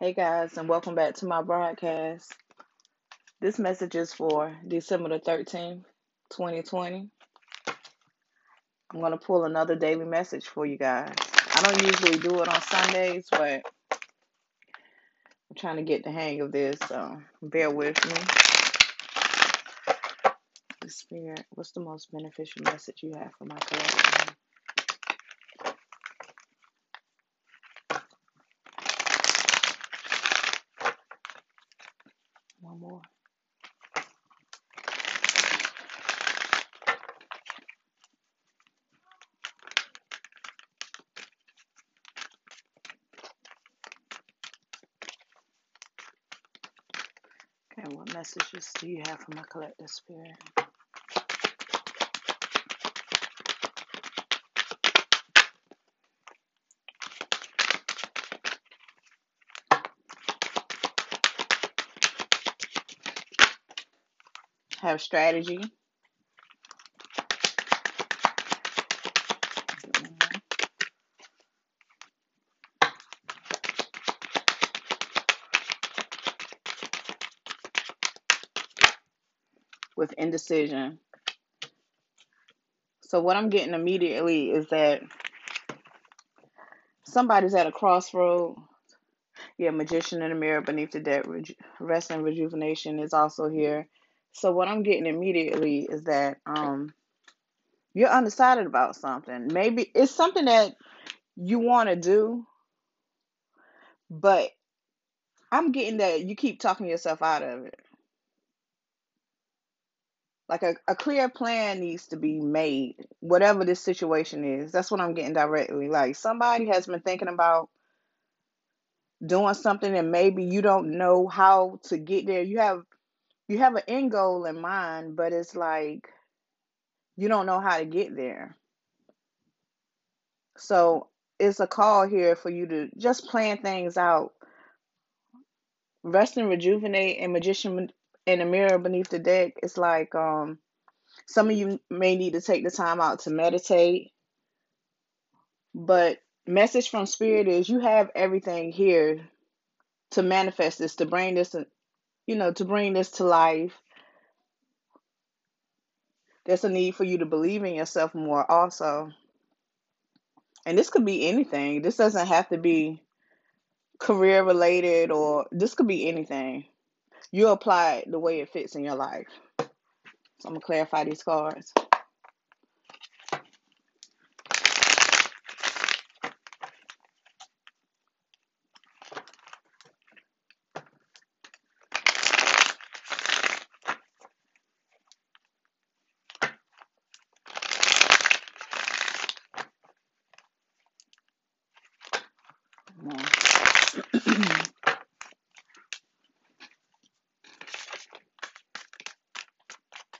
Hey guys, and welcome back to my broadcast. This message is for December the 13th, 2020. I'm going to pull another daily message for you guys. I don't usually do it on Sundays, but I'm trying to get the hang of this, so bear with me. Spirit, what's the most beneficial message you have for my collective? One more. Okay, what messages do you have for my collective spirit? Have strategy. With indecision. So, what I'm getting immediately is that somebody's at a crossroad. Yeah, magician in the mirror beneath the deck. Reju- rest and rejuvenation is also here. So, what I'm getting immediately is that um, you're undecided about something. Maybe it's something that you want to do, but I'm getting that you keep talking yourself out of it. Like a, a clear plan needs to be made, whatever this situation is. That's what I'm getting directly. Like somebody has been thinking about doing something and maybe you don't know how to get there. You have you have an end goal in mind, but it's like you don't know how to get there. So it's a call here for you to just plan things out. Rest and rejuvenate and magician in the mirror beneath the deck. It's like um some of you may need to take the time out to meditate, but message from spirit is you have everything here to manifest this, to bring this, you know, to bring this to life. There's a need for you to believe in yourself more also. And this could be anything. This doesn't have to be career related or this could be anything. You apply it the way it fits in your life. So I'm gonna clarify these cards.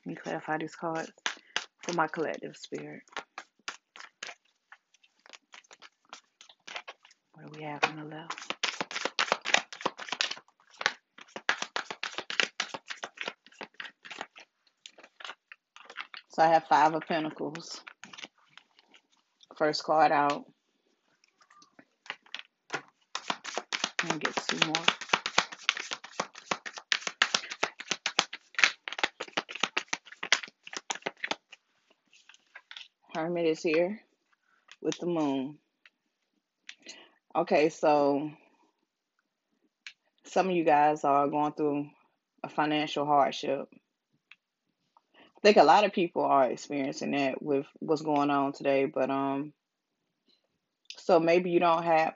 Let me clarify these cards for my collective spirit. What do we have on the left? So I have five of pentacles. First card out. Gonna get two more. Hermit is here with the moon. Okay, so some of you guys are going through a financial hardship. I think a lot of people are experiencing that with what's going on today, but um so maybe you don't have